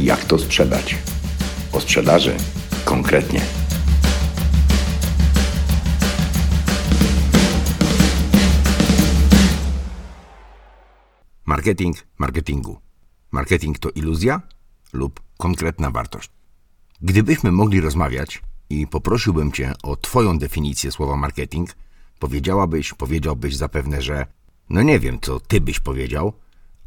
Jak to sprzedać? O sprzedaży konkretnie. Marketing marketingu. Marketing to iluzja lub konkretna wartość. Gdybyśmy mogli rozmawiać i poprosiłbym Cię o Twoją definicję słowa marketing, powiedziałabyś, powiedziałbyś zapewne, że no nie wiem, co Ty byś powiedział,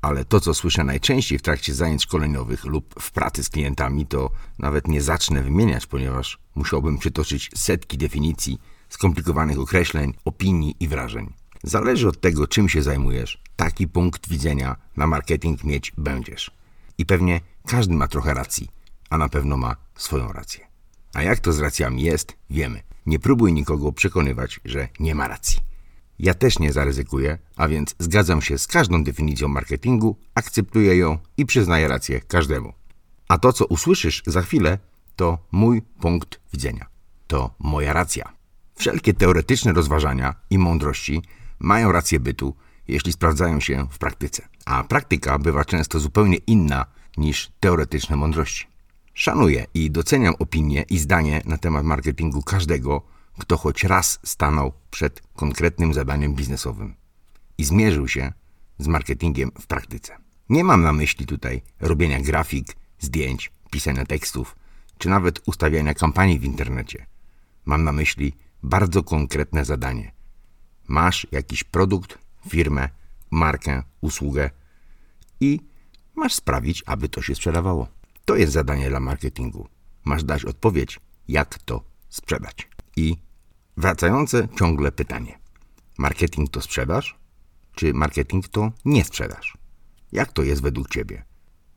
ale to, co słyszę najczęściej w trakcie zajęć szkoleniowych lub w pracy z klientami, to nawet nie zacznę wymieniać, ponieważ musiałbym przytoczyć setki definicji, skomplikowanych określeń, opinii i wrażeń. Zależy od tego, czym się zajmujesz, taki punkt widzenia na marketing mieć będziesz. I pewnie każdy ma trochę racji, a na pewno ma swoją rację. A jak to z racjami jest, wiemy. Nie próbuj nikogo przekonywać, że nie ma racji. Ja też nie zaryzykuję, a więc zgadzam się z każdą definicją marketingu, akceptuję ją i przyznaję rację każdemu. A to, co usłyszysz za chwilę, to mój punkt widzenia. To moja racja. Wszelkie teoretyczne rozważania i mądrości mają rację bytu, jeśli sprawdzają się w praktyce. A praktyka bywa często zupełnie inna niż teoretyczne mądrości. Szanuję i doceniam opinie i zdanie na temat marketingu każdego, kto choć raz stanął przed konkretnym zadaniem biznesowym i zmierzył się z marketingiem w praktyce. Nie mam na myśli tutaj robienia grafik, zdjęć, pisania tekstów, czy nawet ustawiania kampanii w internecie. Mam na myśli bardzo konkretne zadanie. Masz jakiś produkt, firmę, markę, usługę i masz sprawić, aby to się sprzedawało. To jest zadanie dla marketingu. Masz dać odpowiedź, jak to sprzedać. I wracające ciągle pytanie. Marketing to sprzedaż? Czy marketing to nie sprzedaż? Jak to jest według Ciebie?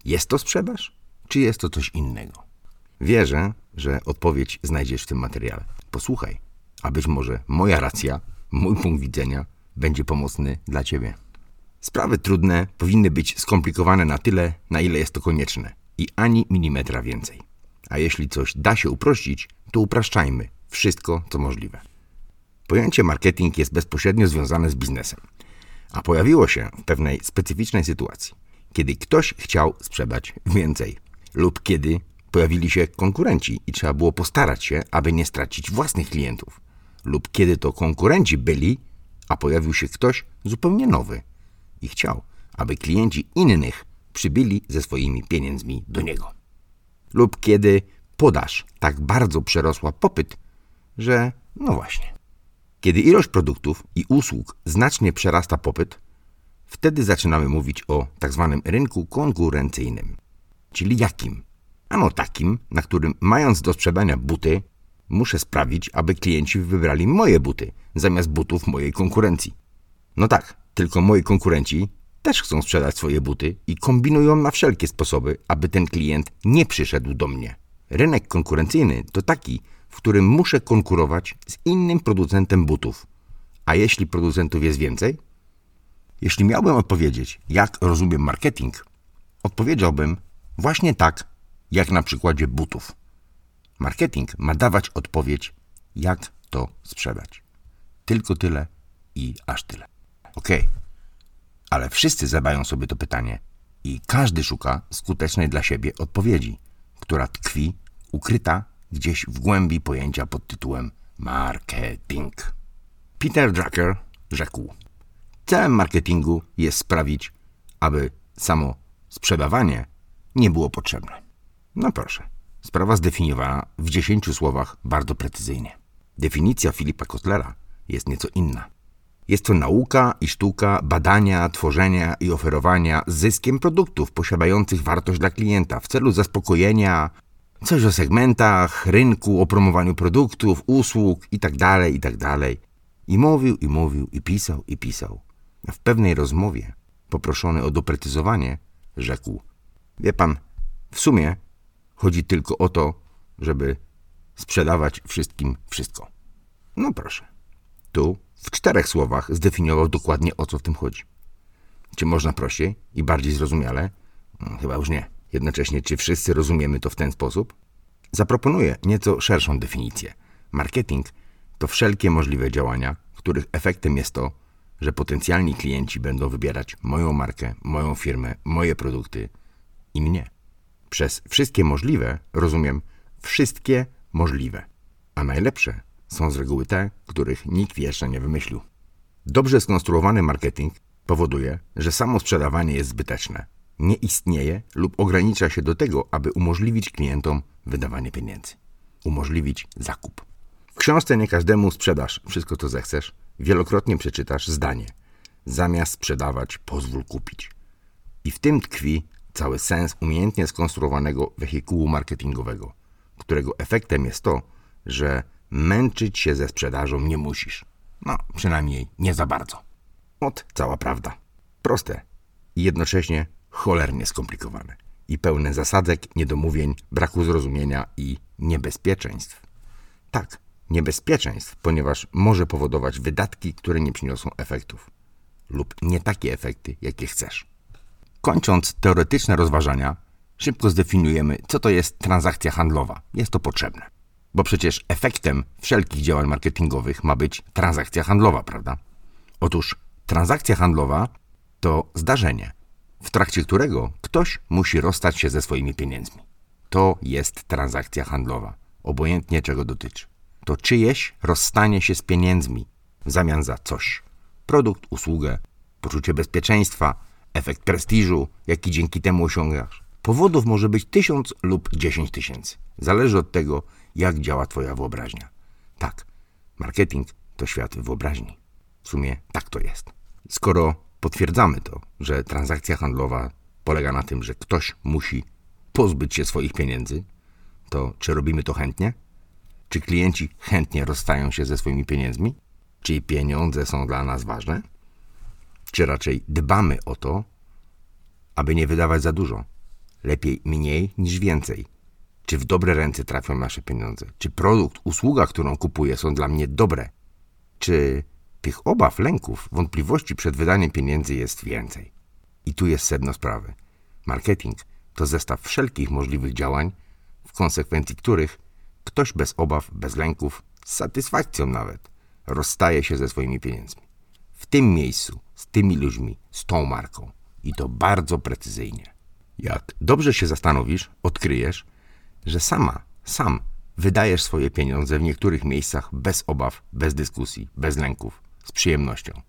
Jest to sprzedaż? Czy jest to coś innego? Wierzę, że odpowiedź znajdziesz w tym materiale. Posłuchaj, a być może moja racja, mój punkt widzenia będzie pomocny dla Ciebie. Sprawy trudne powinny być skomplikowane na tyle, na ile jest to konieczne i ani milimetra więcej. A jeśli coś da się uprościć, to upraszczajmy wszystko, co możliwe. Pojęcie marketing jest bezpośrednio związane z biznesem, a pojawiło się w pewnej specyficznej sytuacji, kiedy ktoś chciał sprzedać więcej lub kiedy pojawili się konkurenci i trzeba było postarać się, aby nie stracić własnych klientów, lub kiedy to konkurenci byli, a pojawił się ktoś zupełnie nowy i chciał, aby klienci innych przybyli ze swoimi pieniędzmi do niego. Lub kiedy podaż tak bardzo przerosła popyt, że no właśnie. Kiedy ilość produktów i usług znacznie przerasta popyt, wtedy zaczynamy mówić o tak zwanym rynku konkurencyjnym. Czyli jakim? Ano takim, na którym mając do sprzedania buty, muszę sprawić, aby klienci wybrali moje buty zamiast butów mojej konkurencji. No tak, tylko moi konkurenci też chcą sprzedać swoje buty i kombinują na wszelkie sposoby, aby ten klient nie przyszedł do mnie. Rynek konkurencyjny to taki, w którym muszę konkurować z innym producentem butów. A jeśli producentów jest więcej? Jeśli miałbym odpowiedzieć, jak rozumiem marketing, odpowiedziałbym właśnie tak, jak na przykładzie butów. Marketing ma dawać odpowiedź, jak to sprzedać. Tylko tyle i aż tyle. Okay. Ale wszyscy zadają sobie to pytanie i każdy szuka skutecznej dla siebie odpowiedzi, która tkwi ukryta gdzieś w głębi pojęcia pod tytułem marketing. Peter Drucker rzekł: Celem marketingu jest sprawić, aby samo sprzedawanie nie było potrzebne. No proszę, sprawa zdefiniowana w dziesięciu słowach bardzo precyzyjnie. Definicja Filipa Kotlera jest nieco inna. Jest to nauka i sztuka badania, tworzenia i oferowania zyskiem produktów posiadających wartość dla klienta w celu zaspokojenia coś o segmentach, rynku, o promowaniu produktów, usług itd., tak itd. Tak I mówił, i mówił, i pisał, i pisał. A w pewnej rozmowie, poproszony o doprecyzowanie, rzekł: Wie pan, w sumie chodzi tylko o to, żeby sprzedawać wszystkim wszystko. No proszę. Tu w czterech słowach zdefiniował dokładnie o co w tym chodzi. Czy można prościej i bardziej zrozumiale? Hmm, chyba już nie. Jednocześnie, czy wszyscy rozumiemy to w ten sposób? Zaproponuję nieco szerszą definicję. Marketing to wszelkie możliwe działania, których efektem jest to, że potencjalni klienci będą wybierać moją markę, moją firmę, moje produkty i mnie. Przez wszystkie możliwe rozumiem wszystkie możliwe. A najlepsze są z reguły te, których nikt jeszcze nie wymyślił. Dobrze skonstruowany marketing powoduje, że samo sprzedawanie jest zbyteczne. Nie istnieje lub ogranicza się do tego, aby umożliwić klientom wydawanie pieniędzy. Umożliwić zakup. W książce Nie każdemu sprzedasz wszystko, co zechcesz. Wielokrotnie przeczytasz zdanie. Zamiast sprzedawać, pozwól kupić. I w tym tkwi cały sens umiejętnie skonstruowanego wehikułu marketingowego, którego efektem jest to, że męczyć się ze sprzedażą nie musisz. No, przynajmniej nie za bardzo. Ot, cała prawda. Proste i jednocześnie cholernie skomplikowane i pełne zasadzek, niedomówień, braku zrozumienia i niebezpieczeństw. Tak, niebezpieczeństw, ponieważ może powodować wydatki, które nie przyniosą efektów lub nie takie efekty, jakie chcesz. Kończąc teoretyczne rozważania, szybko zdefiniujemy, co to jest transakcja handlowa. Jest to potrzebne. Bo przecież efektem wszelkich działań marketingowych ma być transakcja handlowa, prawda? Otóż transakcja handlowa to zdarzenie, w trakcie którego ktoś musi rozstać się ze swoimi pieniędzmi. To jest transakcja handlowa, obojętnie czego dotyczy. To czyjeś rozstanie się z pieniędzmi w zamian za coś. Produkt, usługę, poczucie bezpieczeństwa, efekt prestiżu, jaki dzięki temu osiągasz. Powodów może być tysiąc lub dziesięć tysięcy. Zależy od tego, jak działa Twoja wyobraźnia. Tak, marketing to świat wyobraźni. W sumie tak to jest. Skoro potwierdzamy to, że transakcja handlowa polega na tym, że ktoś musi pozbyć się swoich pieniędzy, to czy robimy to chętnie? Czy klienci chętnie rozstają się ze swoimi pieniędzmi? Czy pieniądze są dla nas ważne? Czy raczej dbamy o to, aby nie wydawać za dużo? Lepiej mniej niż więcej. Czy w dobre ręce trafią nasze pieniądze? Czy produkt, usługa, którą kupuję, są dla mnie dobre? Czy tych obaw, lęków, wątpliwości przed wydaniem pieniędzy jest więcej? I tu jest sedno sprawy. Marketing to zestaw wszelkich możliwych działań, w konsekwencji których ktoś bez obaw, bez lęków, z satysfakcją nawet, rozstaje się ze swoimi pieniędzmi. W tym miejscu, z tymi ludźmi, z tą marką. I to bardzo precyzyjnie. Jak dobrze się zastanowisz, odkryjesz, że sama, sam wydajesz swoje pieniądze w niektórych miejscach bez obaw, bez dyskusji, bez lęków, z przyjemnością,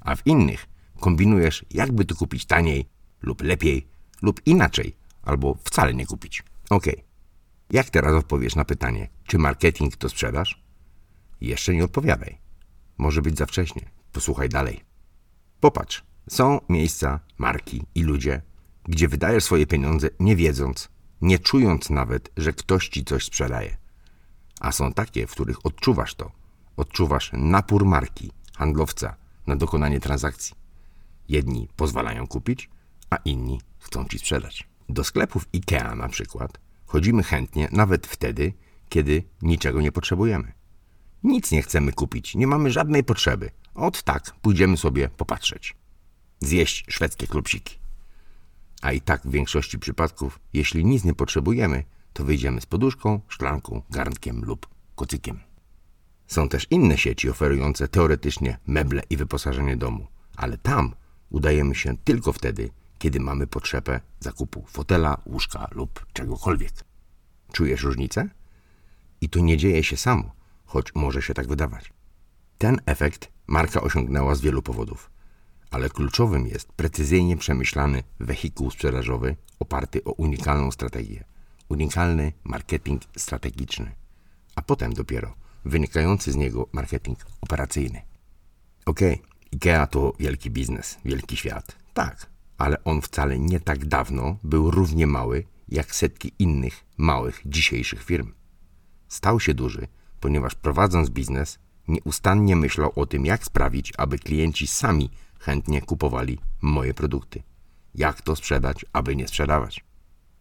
a w innych kombinujesz, jakby to kupić taniej lub lepiej lub inaczej, albo wcale nie kupić. Ok. Jak teraz odpowiesz na pytanie, czy marketing to sprzedaż? Jeszcze nie odpowiadaj. Może być za wcześnie. Posłuchaj dalej. Popatrz, są miejsca, marki i ludzie, gdzie wydajesz swoje pieniądze nie wiedząc, nie czując nawet, że ktoś ci coś sprzedaje. A są takie, w których odczuwasz to. Odczuwasz napór marki, handlowca na dokonanie transakcji. Jedni pozwalają kupić, a inni chcą ci sprzedać. Do sklepów IKEA na przykład chodzimy chętnie nawet wtedy, kiedy niczego nie potrzebujemy. Nic nie chcemy kupić, nie mamy żadnej potrzeby. Od tak pójdziemy sobie popatrzeć. Zjeść szwedzkie klubsiki. A i tak w większości przypadków, jeśli nic nie potrzebujemy, to wyjdziemy z poduszką, szklanką, garnkiem lub kocykiem. Są też inne sieci oferujące teoretycznie meble i wyposażenie domu, ale tam udajemy się tylko wtedy, kiedy mamy potrzebę zakupu fotela, łóżka lub czegokolwiek. Czujesz różnicę? I to nie dzieje się samo, choć może się tak wydawać. Ten efekt marka osiągnęła z wielu powodów ale kluczowym jest precyzyjnie przemyślany wehikuł sprzedażowy oparty o unikalną strategię, unikalny marketing strategiczny, a potem dopiero wynikający z niego marketing operacyjny. Okej, okay, IKEA to wielki biznes, wielki świat. Tak, ale on wcale nie tak dawno był równie mały jak setki innych małych dzisiejszych firm. Stał się duży, ponieważ prowadząc biznes, nieustannie myślał o tym, jak sprawić, aby klienci sami chętnie kupowali moje produkty. Jak to sprzedać, aby nie sprzedawać?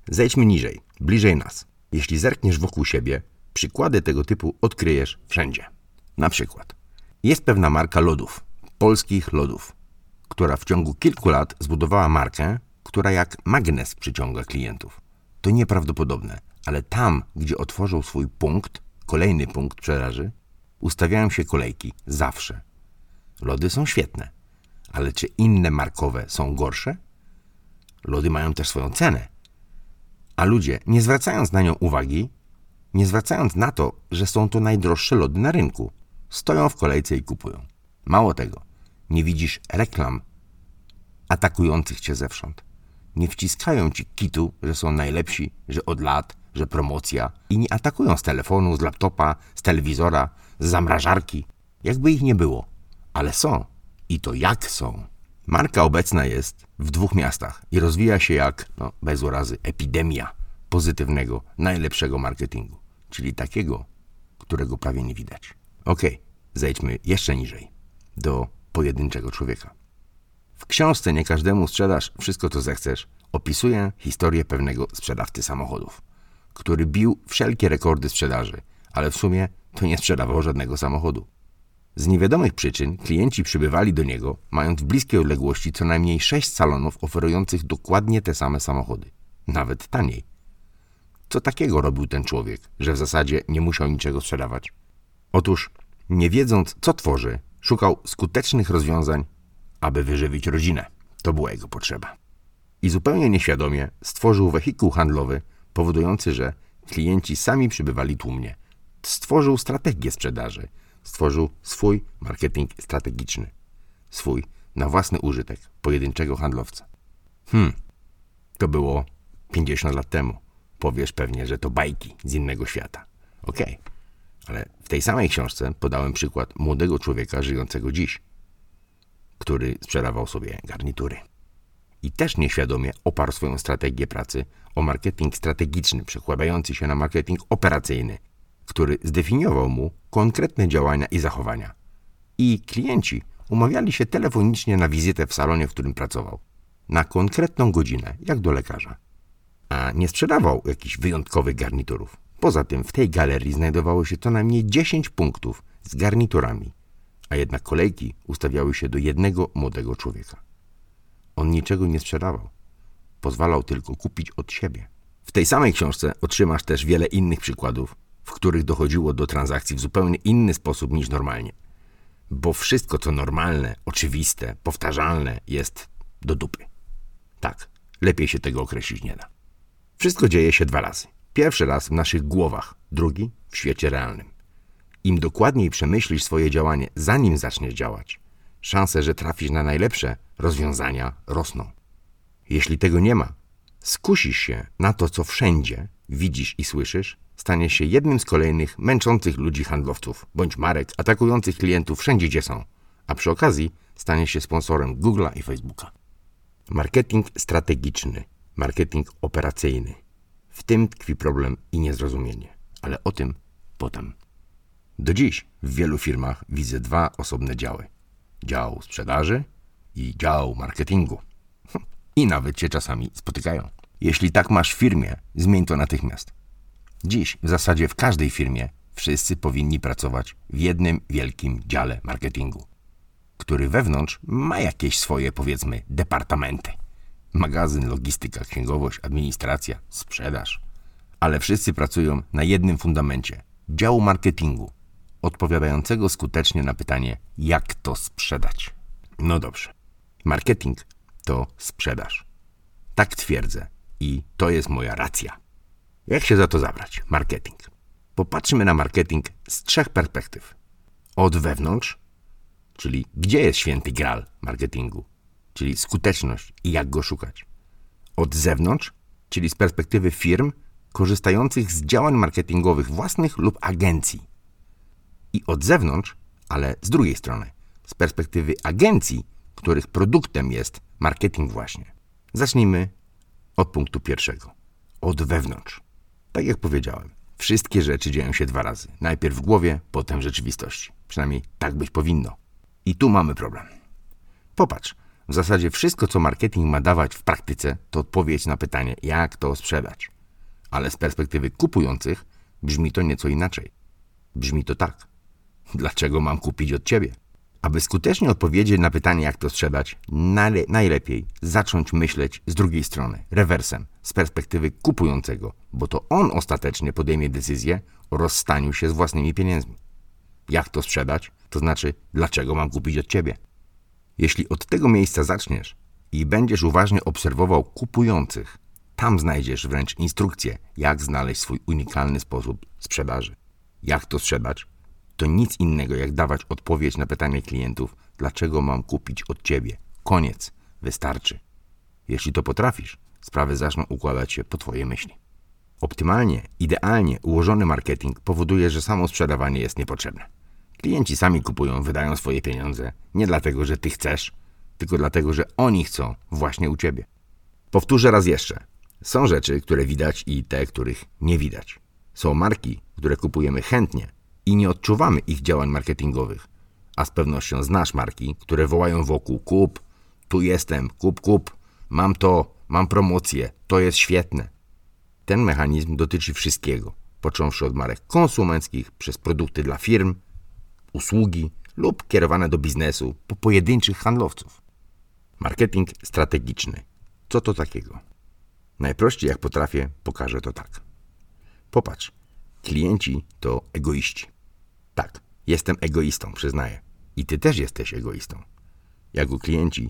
Zejdźmy niżej, bliżej nas. Jeśli zerkniesz wokół siebie, przykłady tego typu odkryjesz wszędzie. Na przykład, jest pewna marka lodów, polskich lodów, która w ciągu kilku lat zbudowała markę, która jak magnes przyciąga klientów. To nieprawdopodobne, ale tam, gdzie otworzył swój punkt, kolejny punkt sprzedaży, ustawiają się kolejki zawsze. Lody są świetne, ale czy inne markowe są gorsze? Lody mają też swoją cenę, A ludzie, nie zwracając na nią uwagi, nie zwracając na to, że są to najdroższe lody na rynku, stoją w kolejce i kupują. Mało tego, nie widzisz reklam atakujących cię zewsząd. Nie wciskają ci kitu, że są najlepsi, że od lat, że promocja i nie atakują z telefonu, z laptopa, z telewizora, z zamrażarki, jakby ich nie było. Ale są. I to jak są. Marka obecna jest w dwóch miastach i rozwija się jak, no, bez urazy, epidemia pozytywnego, najlepszego marketingu, czyli takiego, którego prawie nie widać. Okej, okay, zejdźmy jeszcze niżej, do pojedynczego człowieka. W książce Nie każdemu sprzedasz wszystko, co zechcesz, opisuję historię pewnego sprzedawcy samochodów, który bił wszelkie rekordy sprzedaży, ale w sumie to nie sprzedawał żadnego samochodu. Z niewiadomych przyczyn klienci przybywali do niego, mając w bliskiej odległości co najmniej sześć salonów oferujących dokładnie te same samochody, nawet taniej. Co takiego robił ten człowiek, że w zasadzie nie musiał niczego sprzedawać? Otóż, nie wiedząc co tworzy, szukał skutecznych rozwiązań, aby wyżywić rodzinę. To była jego potrzeba. I zupełnie nieświadomie stworzył wehikuł handlowy, powodujący, że klienci sami przybywali tłumnie. Stworzył strategię sprzedaży – stworzył swój marketing strategiczny. Swój, na własny użytek, pojedynczego handlowca. Hmm, to było 50 lat temu. Powiesz pewnie, że to bajki z innego świata. Okej, okay. ale w tej samej książce podałem przykład młodego człowieka żyjącego dziś, który sprzedawał sobie garnitury. I też nieświadomie oparł swoją strategię pracy o marketing strategiczny, przekładający się na marketing operacyjny, który zdefiniował mu konkretne działania i zachowania. I klienci umawiali się telefonicznie na wizytę w salonie, w którym pracował. Na konkretną godzinę, jak do lekarza. A nie sprzedawał jakichś wyjątkowych garniturów. Poza tym w tej galerii znajdowało się co najmniej 10 punktów z garniturami, a jednak kolejki ustawiały się do jednego młodego człowieka. On niczego nie sprzedawał. Pozwalał tylko kupić od siebie. W tej samej książce otrzymasz też wiele innych przykładów, w których dochodziło do transakcji w zupełnie inny sposób niż normalnie. Bo wszystko, co normalne, oczywiste, powtarzalne, jest do dupy. Tak, lepiej się tego określić nie da. Wszystko dzieje się dwa razy. Pierwszy raz w naszych głowach, drugi w świecie realnym. Im dokładniej przemyślisz swoje działanie, zanim zaczniesz działać, szanse, że trafisz na najlepsze rozwiązania rosną. Jeśli tego nie ma, skusisz się na to, co wszędzie widzisz i słyszysz, stanie się jednym z kolejnych męczących ludzi handlowców bądź marek atakujących klientów wszędzie, gdzie są, a przy okazji stanie się sponsorem Google'a i Facebooka. Marketing strategiczny, marketing operacyjny. W tym tkwi problem i niezrozumienie, ale o tym potem. Do dziś w wielu firmach widzę dwa osobne działy: dział sprzedaży i dział marketingu. I nawet się czasami spotykają. Jeśli tak masz w firmie, zmień to natychmiast. Dziś w zasadzie w każdej firmie wszyscy powinni pracować w jednym wielkim dziale marketingu, który wewnątrz ma jakieś swoje, powiedzmy, departamenty. Magazyn, logistyka, księgowość, administracja, sprzedaż. Ale wszyscy pracują na jednym fundamencie działu marketingu, odpowiadającego skutecznie na pytanie, jak to sprzedać. No dobrze. Marketing to sprzedaż. Tak twierdzę i to jest moja racja. Jak się za to zabrać? Marketing. Popatrzmy na marketing z trzech perspektyw. Od wewnątrz, czyli gdzie jest święty gral marketingu, czyli skuteczność i jak go szukać. Od zewnątrz, czyli z perspektywy firm korzystających z działań marketingowych własnych lub agencji. I od zewnątrz, ale z drugiej strony, z perspektywy agencji, których produktem jest marketing właśnie. Zacznijmy od punktu pierwszego. Od wewnątrz. Tak jak powiedziałem, wszystkie rzeczy dzieją się dwa razy. Najpierw w głowie, potem w rzeczywistości. Przynajmniej tak być powinno. I tu mamy problem. Popatrz, w zasadzie wszystko, co marketing ma dawać w praktyce, to odpowiedź na pytanie, jak to sprzedać. Ale z perspektywy kupujących brzmi to nieco inaczej. Brzmi to tak. Dlaczego mam kupić od ciebie? Aby skutecznie odpowiedzieć na pytanie, jak to sprzedać, najlepiej zacząć myśleć z drugiej strony, rewersem, z perspektywy kupującego, bo to on ostatecznie podejmie decyzję o rozstaniu się z własnymi pieniędzmi. Jak to sprzedać? To znaczy, dlaczego mam kupić od ciebie? Jeśli od tego miejsca zaczniesz i będziesz uważnie obserwował kupujących, Tam znajdziesz wręcz instrukcję, jak znaleźć swój unikalny sposób sprzedaży. Jak to sprzedać? To nic innego, jak dawać odpowiedź na pytanie klientów, dlaczego mam kupić od ciebie. Koniec. Wystarczy. Jeśli to potrafisz, sprawy zaczną układać się po Twoje myśli. Optymalnie, idealnie ułożony marketing powoduje, że samo sprzedawanie jest niepotrzebne. Klienci sami kupują, wydają swoje pieniądze nie dlatego, że Ty chcesz, tylko dlatego, że oni chcą właśnie u Ciebie. Powtórzę raz jeszcze. Są rzeczy, które widać i te, których nie widać. Są marki, które kupujemy chętnie i nie odczuwamy ich działań marketingowych. A z pewnością znasz marki, które wołają wokół kup, tu jestem, kup, kup, mam to, mam promocję, to jest świetne. Ten mechanizm dotyczy wszystkiego, począwszy od marek konsumenckich, przez produkty dla firm, usługi lub kierowane do biznesu po pojedynczych handlowców. Marketing strategiczny. Co to takiego? Najprościej jak potrafię, pokażę to tak. Popatrz, klienci to egoiści. Tak, jestem egoistą, przyznaję. I ty też jesteś egoistą. Jako klienci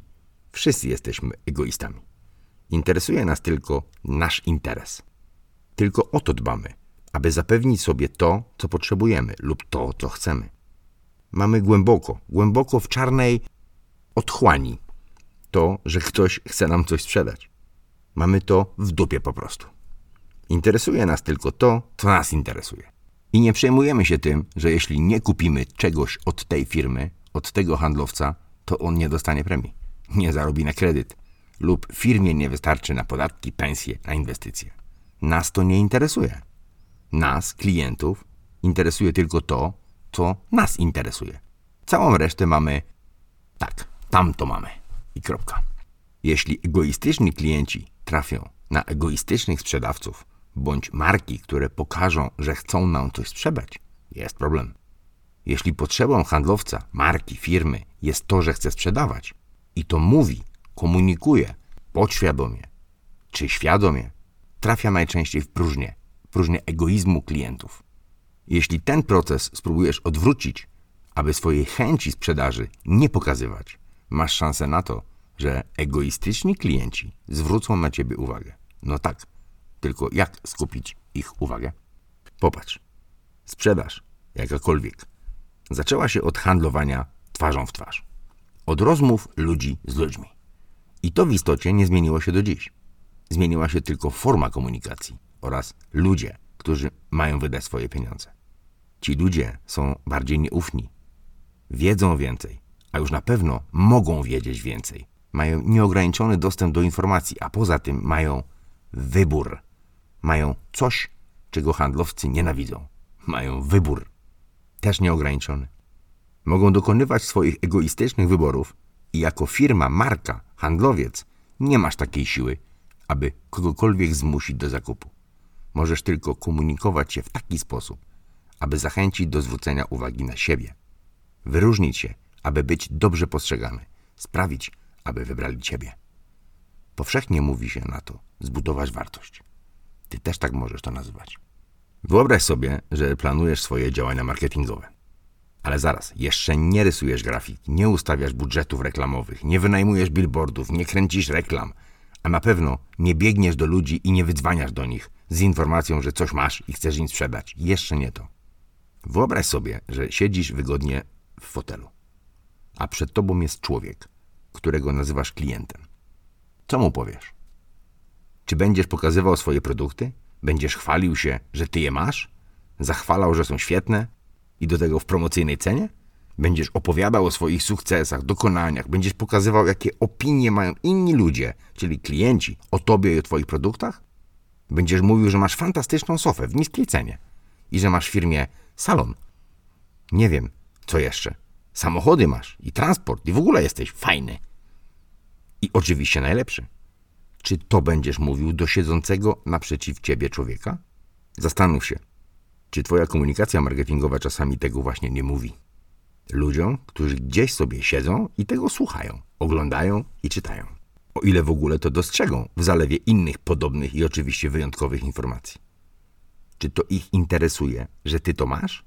wszyscy jesteśmy egoistami. Interesuje nas tylko nasz interes. Tylko o to dbamy, aby zapewnić sobie to, co potrzebujemy lub to, co chcemy. Mamy głęboko, głęboko w czarnej otchłani to, że ktoś chce nam coś sprzedać. Mamy to w dupie po prostu. Interesuje nas tylko to, co nas interesuje. I nie przejmujemy się tym, że jeśli nie kupimy czegoś od tej firmy, od tego handlowca, to on nie dostanie premii, nie zarobi na kredyt lub firmie nie wystarczy na podatki, pensje, na inwestycje. Nas to nie interesuje. Nas, klientów, interesuje tylko to, co nas interesuje. Całą resztę mamy tak, tam to mamy i kropka. Jeśli egoistyczni klienci trafią na egoistycznych sprzedawców bądź marki, które pokażą, że chcą nam coś sprzedać, jest problem. Jeśli potrzebą handlowca, marki, firmy jest to, że chce sprzedawać i to mówi, komunikuje podświadomie czy świadomie, trafia najczęściej w próżnię, próżnię egoizmu klientów. Jeśli ten proces spróbujesz odwrócić, aby swojej chęci sprzedaży nie pokazywać, masz szansę na to, że egoistyczni klienci zwrócą na ciebie uwagę. No tak, tylko jak skupić ich uwagę? Popatrz. Sprzedaż, jakakolwiek, zaczęła się od handlowania twarzą w twarz. Od rozmów ludzi z ludźmi. I to w istocie nie zmieniło się do dziś. Zmieniła się tylko forma komunikacji oraz ludzie, którzy mają wydać swoje pieniądze. Ci ludzie są bardziej nieufni, wiedzą więcej, a już na pewno mogą wiedzieć więcej. Mają nieograniczony dostęp do informacji, a poza tym mają wybór. Mają coś, czego handlowcy nienawidzą. Mają wybór. Też nieograniczony. Mogą dokonywać swoich egoistycznych wyborów i jako firma, marka, handlowiec nie masz takiej siły, aby kogokolwiek zmusić do zakupu. Możesz tylko komunikować się w taki sposób, aby zachęcić do zwrócenia uwagi na siebie. Wyróżnić się, aby być dobrze postrzegany. Sprawić, aby wybrali Ciebie. Powszechnie mówi się na to zbudować wartość. Ty też tak możesz to nazywać. Wyobraź sobie, że planujesz swoje działania marketingowe. Ale zaraz, jeszcze nie rysujesz grafik, nie ustawiasz budżetów reklamowych, nie wynajmujesz billboardów, nie kręcisz reklam, a na pewno nie biegniesz do ludzi i nie wydzwaniasz do nich z informacją, że coś masz i chcesz im sprzedać. Jeszcze nie to. Wyobraź sobie, że siedzisz wygodnie w fotelu, a przed tobą jest człowiek, którego nazywasz klientem. Co mu powiesz? Czy będziesz pokazywał swoje produkty? Będziesz chwalił się, że ty je masz? Zachwalał, że są świetne? I do tego w promocyjnej cenie? Będziesz opowiadał o swoich sukcesach, dokonaniach, będziesz pokazywał, jakie opinie mają inni ludzie, czyli klienci, o tobie i o twoich produktach? Będziesz mówił, że masz fantastyczną sofę w niskiej cenie i że masz w firmie salon. Nie wiem, co jeszcze. Samochody masz i transport i w ogóle jesteś fajny. I oczywiście najlepszy. Czy to będziesz mówił do siedzącego naprzeciw ciebie człowieka? Zastanów się, czy twoja komunikacja marketingowa czasami tego właśnie nie mówi. Ludziom, którzy gdzieś sobie siedzą i tego słuchają, oglądają i czytają. O ile w ogóle to dostrzegą w zalewie innych podobnych i oczywiście wyjątkowych informacji. Czy to ich interesuje, że ty to masz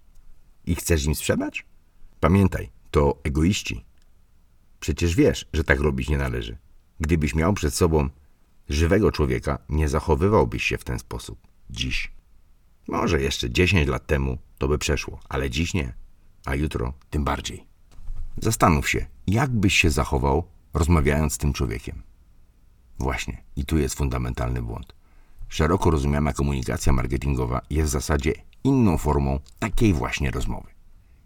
i chcesz im sprzedać? Pamiętaj, to egoiści. Przecież wiesz, że tak robić nie należy. Gdybyś miał przed sobą żywego człowieka nie zachowywałbyś się w ten sposób. Dziś. Może jeszcze 10 lat temu to by przeszło, ale dziś nie, a jutro tym bardziej. Zastanów się, jak byś się zachował, rozmawiając z tym człowiekiem. Właśnie, i tu jest fundamentalny błąd. Szeroko rozumiana komunikacja marketingowa jest w zasadzie inną formą takiej właśnie rozmowy.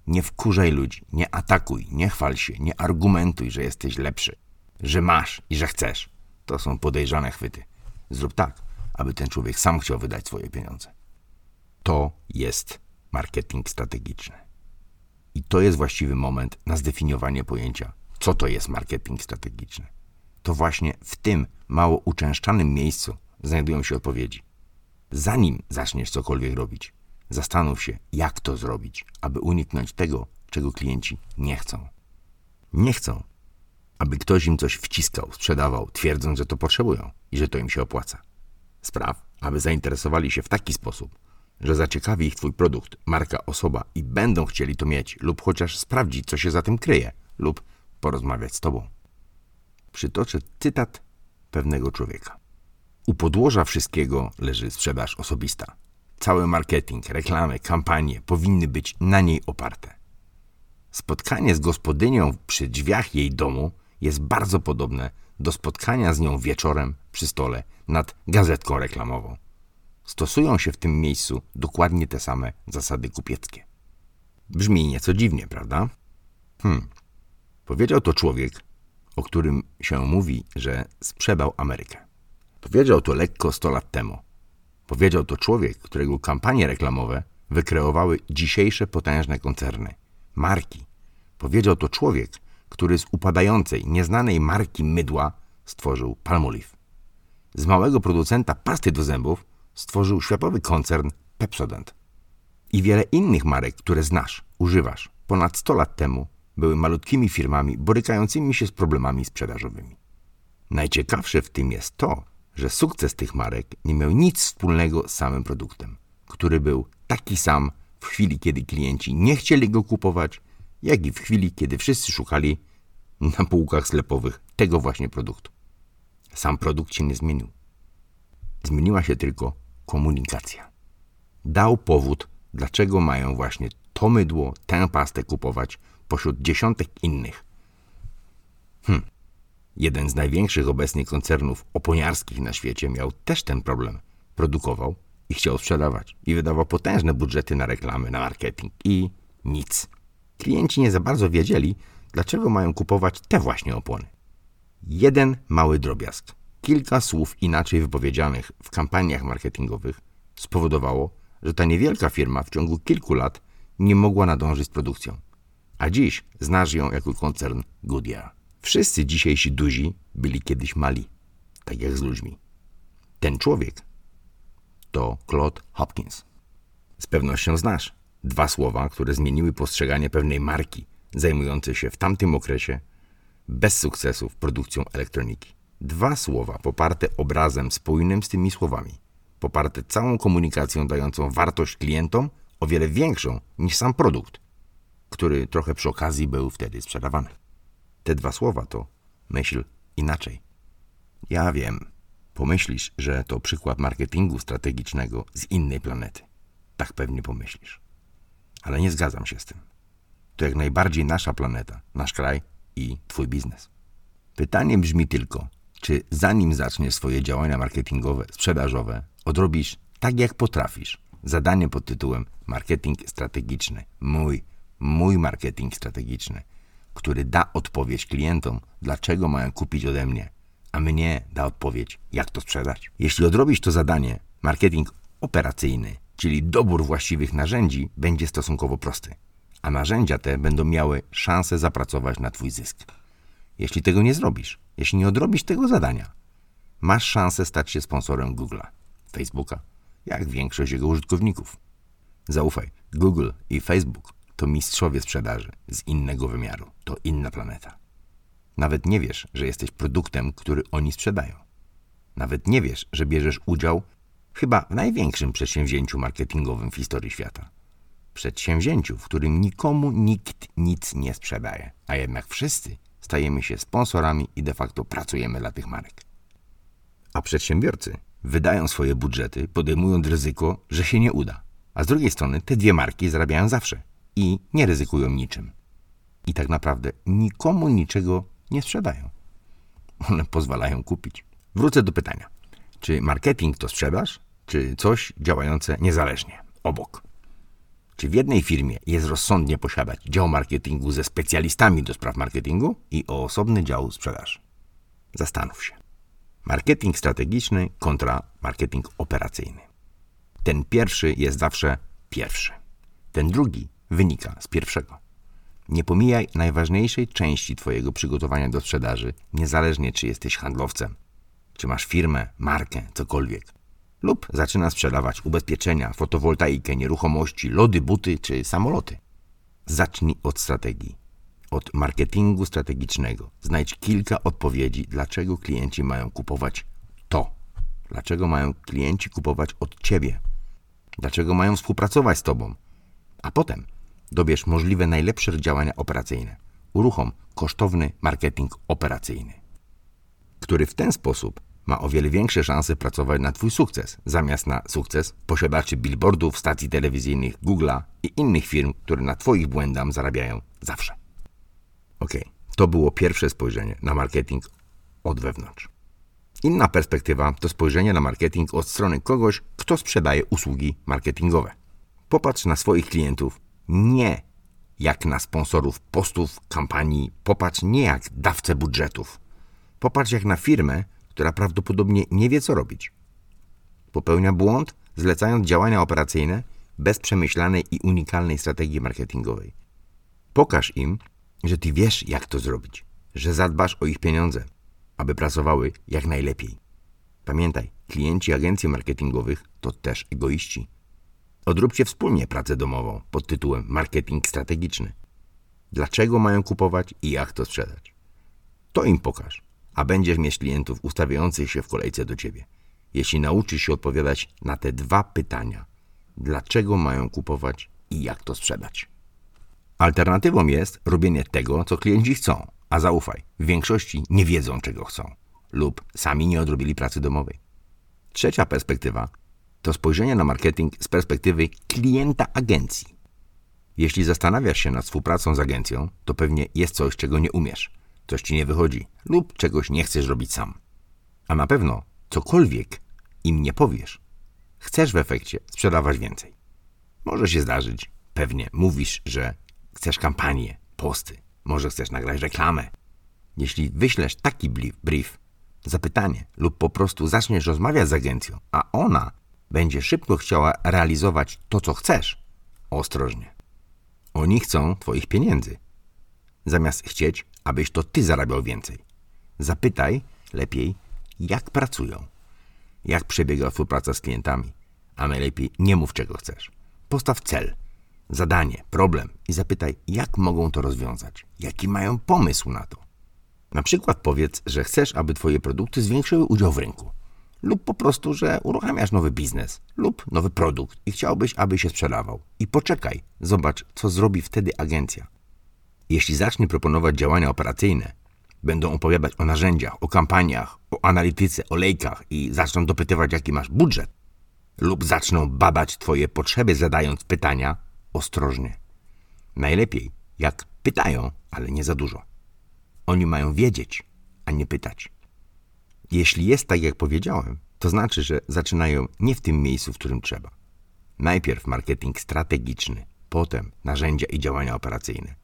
Nie wkurzaj ludzi, nie atakuj, nie chwal się, nie argumentuj, że jesteś lepszy, że masz i że chcesz. To są podejrzane chwyty. Zrób tak, aby ten człowiek sam chciał wydać swoje pieniądze. To jest marketing strategiczny. I to jest właściwy moment na zdefiniowanie pojęcia, co to jest marketing strategiczny. To właśnie w tym mało uczęszczanym miejscu znajdują się odpowiedzi. Zanim zaczniesz cokolwiek robić, zastanów się, jak to zrobić, aby uniknąć tego, czego klienci nie chcą. Nie chcą, aby ktoś im coś wciskał, sprzedawał, twierdząc, że to potrzebują i że to im się opłaca. Spraw, aby zainteresowali się w taki sposób, że zaciekawi ich Twój produkt, marka, osoba i będą chcieli to mieć, lub chociaż sprawdzić, co się za tym kryje, lub porozmawiać z Tobą. Przytoczę cytat pewnego człowieka. U podłoża wszystkiego leży sprzedaż osobista. Cały marketing, reklamy, kampanie powinny być na niej oparte. Spotkanie z gospodynią przy drzwiach jej domu jest bardzo podobne do spotkania z nią wieczorem przy stole nad gazetką reklamową. Stosują się w tym miejscu dokładnie te same zasady kupieckie. Brzmi nieco dziwnie, prawda? Hmm. Powiedział to człowiek, o którym się mówi, że sprzedał Amerykę. Powiedział to lekko 100 lat temu. Powiedział to człowiek, którego kampanie reklamowe wykreowały dzisiejsze potężne koncerny, marki. Powiedział to człowiek, który z upadającej, nieznanej marki mydła stworzył Palmolive. Z małego producenta pasty do zębów stworzył światowy koncern Pepsodent. I wiele innych marek, które znasz, używasz, ponad 100 lat temu były malutkimi firmami borykającymi się z problemami sprzedażowymi. Najciekawsze w tym jest to, że sukces tych marek nie miał nic wspólnego z samym produktem, który był taki sam w chwili, kiedy klienci nie chcieli go kupować, jak i w chwili, kiedy wszyscy szukali na półkach sklepowych tego właśnie produktu. Sam produkt się nie zmienił. Zmieniła się tylko komunikacja. Dał powód, dlaczego mają właśnie to mydło, tę pastę kupować pośród dziesiątek innych. Hm. Jeden z największych obecnie koncernów oponiarskich na świecie miał też ten problem. Produkował i chciał sprzedawać i wydawał potężne budżety na reklamy, na marketing i nic. Klienci nie za bardzo wiedzieli, dlaczego mają kupować te właśnie opony. Jeden mały drobiazg, kilka słów inaczej wypowiedzianych w kampaniach marketingowych spowodowało, że ta niewielka firma w ciągu kilku lat nie mogła nadążyć z produkcją. A dziś znasz ją jako koncern Goodyear. Wszyscy dzisiejsi duzi byli kiedyś mali, tak jak z ludźmi. Ten człowiek to Claude Hopkins. Z pewnością znasz dwa słowa, które zmieniły postrzeganie pewnej marki zajmującej się w tamtym okresie bez sukcesów produkcją elektroniki. Dwa słowa poparte obrazem spójnym z tymi słowami, poparte całą komunikacją dającą wartość klientom o wiele większą niż sam produkt, który trochę przy okazji był wtedy sprzedawany. Te dwa słowa to myśl inaczej. Ja wiem, pomyślisz, że to przykład marketingu strategicznego z innej planety. Tak pewnie pomyślisz. Ale nie zgadzam się z tym. To jak najbardziej nasza planeta, nasz kraj i twój biznes. Pytanie brzmi tylko, czy zanim zaczniesz swoje działania marketingowe, sprzedażowe, odrobisz tak jak potrafisz zadanie pod tytułem marketing strategiczny. Mój, mój marketing strategiczny, który da odpowiedź klientom, dlaczego mają kupić ode mnie, a mnie da odpowiedź, jak to sprzedać. Jeśli odrobisz to zadanie, marketing operacyjny, czyli dobór właściwych narzędzi, będzie stosunkowo prosty, a narzędzia te będą miały szansę zapracować na Twój zysk. Jeśli tego nie zrobisz, jeśli nie odrobisz tego zadania, masz szansę stać się sponsorem Google'a, Facebooka, jak większość jego użytkowników. Zaufaj, Google i Facebook to mistrzowie sprzedaży z innego wymiaru, to inna planeta. Nawet nie wiesz, że jesteś produktem, który oni sprzedają. Nawet nie wiesz, że bierzesz udział chyba w największym przedsięwzięciu marketingowym w historii świata. Przedsięwzięciu, w którym nikomu nikt nic nie sprzedaje, a jednak wszyscy stajemy się sponsorami i de facto pracujemy dla tych marek. A przedsiębiorcy wydają swoje budżety, podejmując ryzyko, że się nie uda. A z drugiej strony te dwie marki zarabiają zawsze i nie ryzykują niczym. I tak naprawdę nikomu niczego nie sprzedają. One pozwalają kupić. Wrócę do pytania. Czy marketing to sprzedaż, czy coś działające niezależnie, obok? Czy w jednej firmie jest rozsądnie posiadać dział marketingu ze specjalistami do spraw marketingu i osobny dział sprzedaży? Zastanów się. Marketing strategiczny kontra marketing operacyjny. Ten pierwszy jest zawsze pierwszy. Ten drugi wynika z pierwszego. Nie pomijaj najważniejszej części Twojego przygotowania do sprzedaży, niezależnie czy jesteś handlowcem, czy masz firmę, markę, cokolwiek. Lub zaczyna sprzedawać ubezpieczenia, fotowoltaikę, nieruchomości, lody, buty czy samoloty. Zacznij od strategii, od marketingu strategicznego. Znajdź kilka odpowiedzi, dlaczego klienci mają kupować to. Dlaczego mają klienci kupować od Ciebie. Dlaczego mają współpracować z Tobą. A potem dobierz możliwe najlepsze działania operacyjne. Uruchom kosztowny marketing operacyjny, który w ten sposób ma o wiele większe szanse pracować na Twój sukces, zamiast na sukces posiadaczy billboardów, stacji telewizyjnych, Google'a i innych firm, które na Twoich błędach zarabiają zawsze. Ok, to było pierwsze spojrzenie na marketing od wewnątrz. Inna perspektywa to spojrzenie na marketing od strony kogoś, kto sprzedaje usługi marketingowe. Popatrz na swoich klientów nie jak na sponsorów postów, kampanii, popatrz nie jak dawcę budżetów. Popatrz jak na firmę, która prawdopodobnie nie wie, co robić. Popełnia błąd, zlecając działania operacyjne bez przemyślanej i unikalnej strategii marketingowej. Pokaż im, że ty wiesz, jak to zrobić, że zadbasz o ich pieniądze, aby pracowały jak najlepiej. Pamiętaj, klienci agencji marketingowych to też egoiści. Odróbcie wspólnie pracę domową pod tytułem Marketing strategiczny. Dlaczego mają kupować i jak to sprzedać? To im pokaż, a będziesz mieć klientów ustawiających się w kolejce do ciebie. Jeśli nauczysz się odpowiadać na te dwa pytania: dlaczego mają kupować i jak to sprzedać? Alternatywą jest robienie tego, co klienci chcą, a zaufaj, w większości nie wiedzą, czego chcą lub sami nie odrobili pracy domowej. Trzecia perspektywa to spojrzenie na marketing z perspektywy klienta agencji. Jeśli zastanawiasz się nad współpracą z agencją, to pewnie jest coś, czego nie umiesz, coś ci nie wychodzi lub czegoś nie chcesz robić sam. A na pewno cokolwiek im nie powiesz, chcesz w efekcie sprzedawać więcej. Może się zdarzyć, pewnie mówisz, że chcesz kampanię, posty, może chcesz nagrać reklamę. Jeśli wyślesz taki brief, zapytanie lub po prostu zaczniesz rozmawiać z agencją, a ona będzie szybko chciała realizować to, co chcesz, ostrożnie. Oni chcą Twoich pieniędzy, zamiast chcieć, abyś to Ty zarabiał więcej. Zapytaj lepiej, jak pracują, jak przebiega współpraca z klientami, a najlepiej nie mów, czego chcesz. Postaw cel, zadanie, problem i zapytaj, jak mogą to rozwiązać, jaki mają pomysł na to. Na przykład powiedz, że chcesz, aby Twoje produkty zwiększyły udział w rynku, lub po prostu, że uruchamiasz nowy biznes lub nowy produkt i chciałbyś, aby się sprzedawał. I poczekaj, zobacz, co zrobi wtedy agencja. Jeśli zacznie proponować działania operacyjne, będą opowiadać o narzędziach, o kampaniach, o analityce, o lejkach i zaczną dopytywać, jaki masz budżet, lub zaczną badać Twoje potrzeby, zadając pytania, ostrożnie. Najlepiej, jak pytają, ale nie za dużo. Oni mają wiedzieć, a nie pytać. Jeśli jest tak, jak powiedziałem, to znaczy, że zaczynają nie w tym miejscu, w którym trzeba. Najpierw marketing strategiczny, potem narzędzia i działania operacyjne.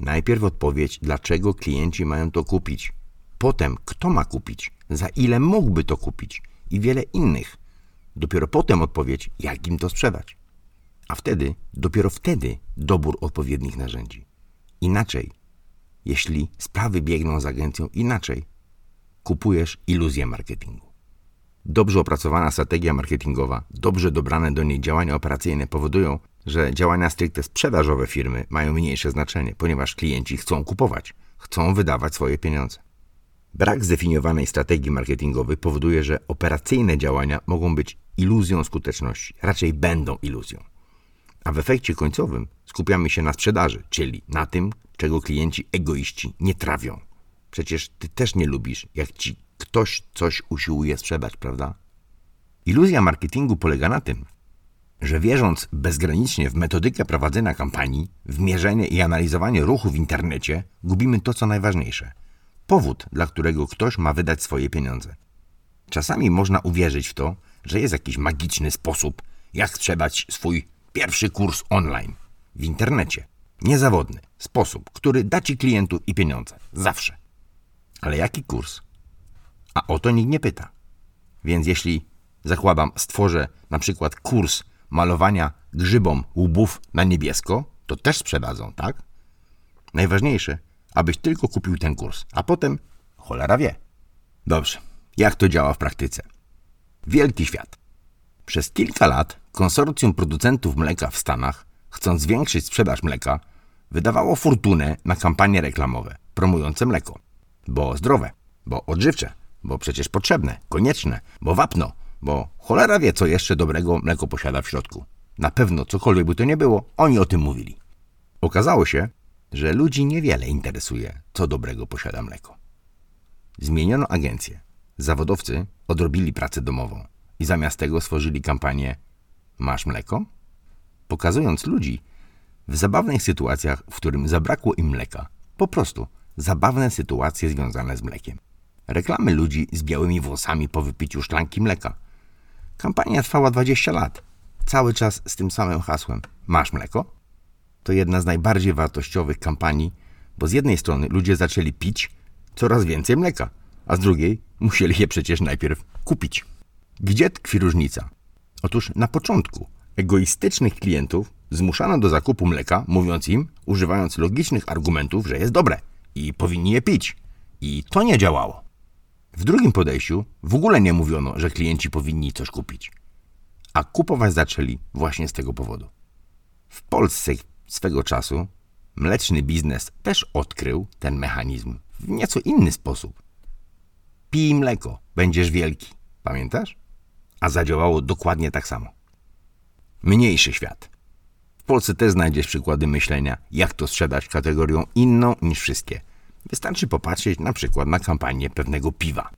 Najpierw odpowiedź, dlaczego klienci mają to kupić, potem kto ma kupić, za ile mógłby to kupić i wiele innych. Dopiero potem odpowiedź, jak im to sprzedać. A wtedy, dopiero wtedy dobór odpowiednich narzędzi. Inaczej, jeśli sprawy biegną z agencją inaczej, kupujesz iluzję marketingu. Dobrze opracowana strategia marketingowa, dobrze dobrane do niej działania operacyjne powodują, że działania stricte sprzedażowe firmy mają mniejsze znaczenie, ponieważ klienci chcą kupować, chcą wydawać swoje pieniądze. Brak zdefiniowanej strategii marketingowej powoduje, że operacyjne działania mogą być iluzją skuteczności, raczej będą iluzją. A w efekcie końcowym skupiamy się na sprzedaży, czyli na tym, czego klienci egoiści nie trawią. Przecież ty też nie lubisz, jak ci ktoś coś usiłuje sprzedać, prawda? Iluzja marketingu polega na tym, że wierząc bezgranicznie w metodykę prowadzenia kampanii, w mierzenie i analizowanie ruchu w internecie, gubimy to, co najważniejsze powód, dla którego ktoś ma wydać swoje pieniądze. Czasami można uwierzyć w to, że jest jakiś magiczny sposób, jak sprzedać swój pierwszy kurs online w internecie. Niezawodny sposób, który da ci klientów i pieniądze. Zawsze. Ale jaki kurs? A o to nikt nie pyta. Więc jeśli, zakładam, stworzę na przykład kurs malowania grzybom łbów na niebiesko, to też sprzedadzą, tak? Najważniejsze, abyś tylko kupił ten kurs, a potem cholera wie. Dobrze, jak to działa w praktyce? Wielki świat. Przez kilka lat konsorcjum producentów mleka w Stanach, chcąc zwiększyć sprzedaż mleka, wydawało fortunę na kampanie reklamowe promujące mleko. Bo zdrowe, bo odżywcze, bo przecież potrzebne, konieczne, bo wapno, bo cholera wie, co jeszcze dobrego mleko posiada w środku. Na pewno, cokolwiek by to nie było, oni o tym mówili. Okazało się, że ludzi niewiele interesuje, co dobrego posiada mleko. Zmieniono agencję. Zawodowcy odrobili pracę domową i zamiast tego stworzyli kampanię Masz mleko? Pokazując ludzi w zabawnych sytuacjach, w którym zabrakło im mleka. Po prostu zabawne sytuacje związane z mlekiem. Reklamy ludzi z białymi włosami po wypiciu szklanki mleka. Kampania trwała 20 lat. Cały czas z tym samym hasłem. Masz mleko? To jedna z najbardziej wartościowych kampanii, bo z jednej strony ludzie zaczęli pić coraz więcej mleka, a z drugiej musieli je przecież najpierw kupić. Gdzie tkwi różnica? Otóż na początku egoistycznych klientów zmuszano do zakupu mleka, mówiąc im, używając logicznych argumentów, że jest dobre i powinni je pić. I to nie działało. W drugim podejściu w ogóle nie mówiono, że klienci powinni coś kupić. A kupować zaczęli właśnie z tego powodu. W Polsce swego czasu mleczny biznes też odkrył ten mechanizm w nieco inny sposób. Pij mleko, będziesz wielki. Pamiętasz? A zadziałało dokładnie tak samo. Mniejszy świat. W Polsce też znajdziesz przykłady myślenia, jak to sprzedać kategorią inną niż wszystkie. Wystarczy popatrzeć na przykład na kampanię pewnego piwa.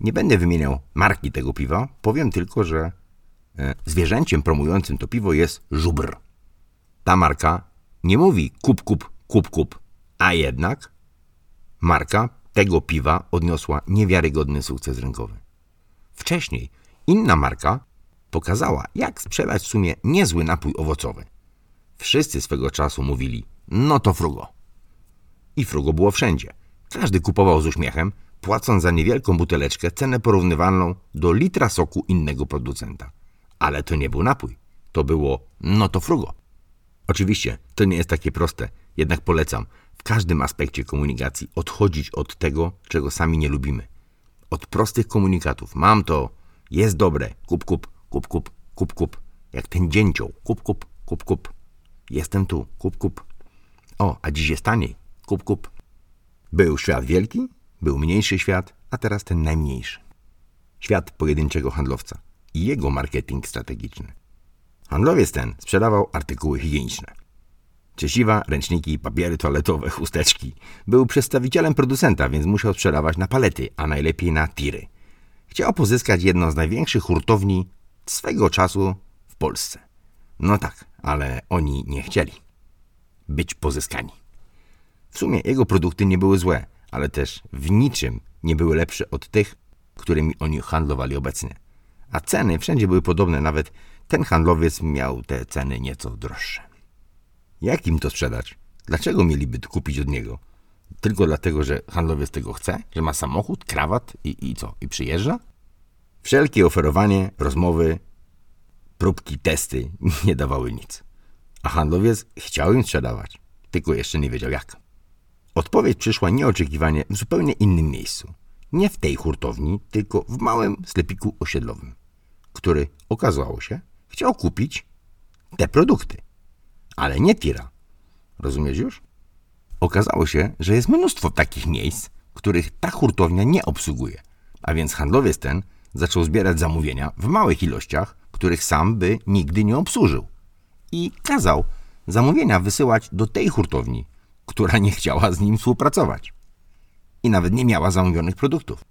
Nie będę wymieniał marki tego piwa, powiem tylko, że e, zwierzęciem promującym to piwo jest żubr. Ta marka nie mówi kup, kup, kup, kup, a jednak marka tego piwa odniosła niewiarygodny sukces rynkowy. Wcześniej inna marka pokazała, jak sprzedać w sumie niezły napój owocowy. Wszyscy swego czasu mówili, no to frugo. I frugo było wszędzie. Każdy kupował z uśmiechem, płacąc za niewielką buteleczkę cenę porównywalną do litra soku innego producenta. Ale to nie był napój. To było no to frugo. Oczywiście to nie jest takie proste, jednak polecam w każdym aspekcie komunikacji odchodzić od tego, czego sami nie lubimy. Od prostych komunikatów. Mam to, jest dobre, kup, kup, kup, kup, kup, kup. Jak ten dzięcioł. Kup, kup, kup, kup. Jestem tu, kup, kup. O, a dziś jest taniej. Kup, kup. Był świat wielki, był mniejszy świat, a teraz ten najmniejszy. Świat pojedynczego handlowca i jego marketing strategiczny. Handlowiec ten sprzedawał artykuły higieniczne. Czesiwa, ręczniki, papiery toaletowe, chusteczki. Był przedstawicielem producenta, więc musiał sprzedawać na palety, a najlepiej na tiry. Chciał pozyskać jedną z największych hurtowni swego czasu w Polsce. No tak, ale oni nie chcieli być pozyskani. W sumie jego produkty nie były złe, ale też w niczym nie były lepsze od tych, którymi oni handlowali obecnie. A ceny wszędzie były podobne, nawet ten handlowiec miał te ceny nieco droższe. Jak im to sprzedać? Dlaczego mieliby kupić od niego? Tylko dlatego, że handlowiec tego chce? Że ma samochód, krawat i, i co? I przyjeżdża? Wszelkie oferowanie, rozmowy, próbki, testy nie dawały nic. A handlowiec chciał im sprzedawać, tylko jeszcze nie wiedział jak. Odpowiedź przyszła nieoczekiwanie w zupełnie innym miejscu. Nie w tej hurtowni, tylko w małym sklepiku osiedlowym, który okazało się chciał kupić te produkty, ale nie tira. Rozumiesz już? Okazało się, że jest mnóstwo takich miejsc, których ta hurtownia nie obsługuje, a więc handlowiec ten zaczął zbierać zamówienia w małych ilościach, których sam by nigdy nie obsłużył. I kazał zamówienia wysyłać do tej hurtowni, która nie chciała z nim współpracować. I nawet nie miała zamówionych produktów.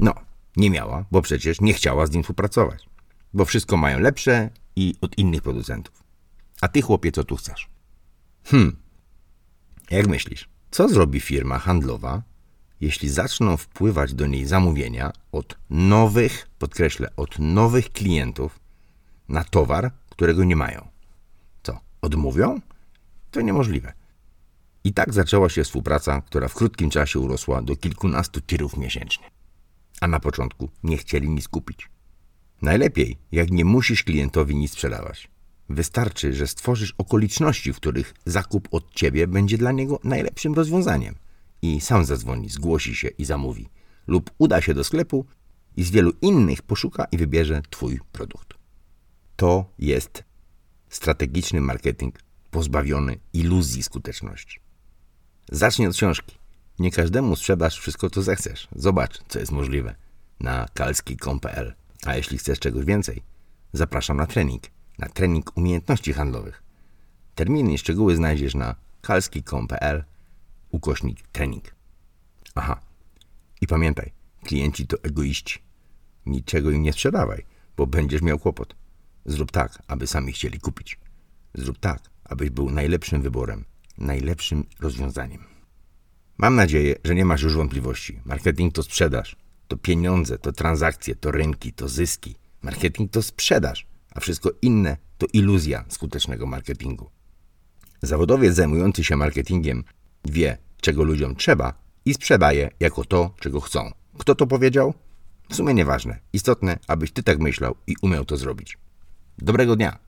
No, nie miała, bo przecież nie chciała z nim współpracować. Bo wszystko mają lepsze i od innych producentów. A ty, chłopie, co tu chcesz? Hmm. Jak myślisz, co zrobi firma handlowa, jeśli zaczną wpływać do niej zamówienia od nowych, podkreślę, od nowych klientów na towar, którego nie mają? Co, odmówią? To niemożliwe. I tak zaczęła się współpraca, która w krótkim czasie urosła do kilkunastu tirów miesięcznie. A na początku nie chcieli nic kupić. Najlepiej, jak nie musisz klientowi nic sprzedawać. Wystarczy, że stworzysz okoliczności, w których zakup od ciebie będzie dla niego najlepszym rozwiązaniem. I sam zadzwoni, zgłosi się i zamówi. Lub uda się do sklepu i z wielu innych poszuka i wybierze twój produkt. To jest strategiczny marketing pozbawiony iluzji skuteczności. Zacznij od książki. Nie każdemu sprzedasz wszystko, co zechcesz. Zobacz, co jest możliwe na kalski.com.pl. A jeśli chcesz czegoś więcej, zapraszam na trening, na trening umiejętności handlowych. Terminy i szczegóły znajdziesz na kalski.com.pl ukośnik trening. Aha. I pamiętaj, klienci to egoiści. Niczego im nie sprzedawaj, bo będziesz miał kłopot. Zrób tak, aby sami chcieli kupić. Zrób tak, abyś był najlepszym wyborem, najlepszym rozwiązaniem. Mam nadzieję, że nie masz już wątpliwości. Marketing to sprzedaż, to pieniądze, to transakcje, to rynki, to zyski. Marketing to sprzedaż, a wszystko inne to iluzja skutecznego marketingu. Zawodowiec zajmujący się marketingiem wie, czego ludziom trzeba i sprzedaje jako to, czego chcą. Kto to powiedział? W sumie nieważne. Istotne, abyś ty tak myślał i umiał to zrobić. Dobrego dnia!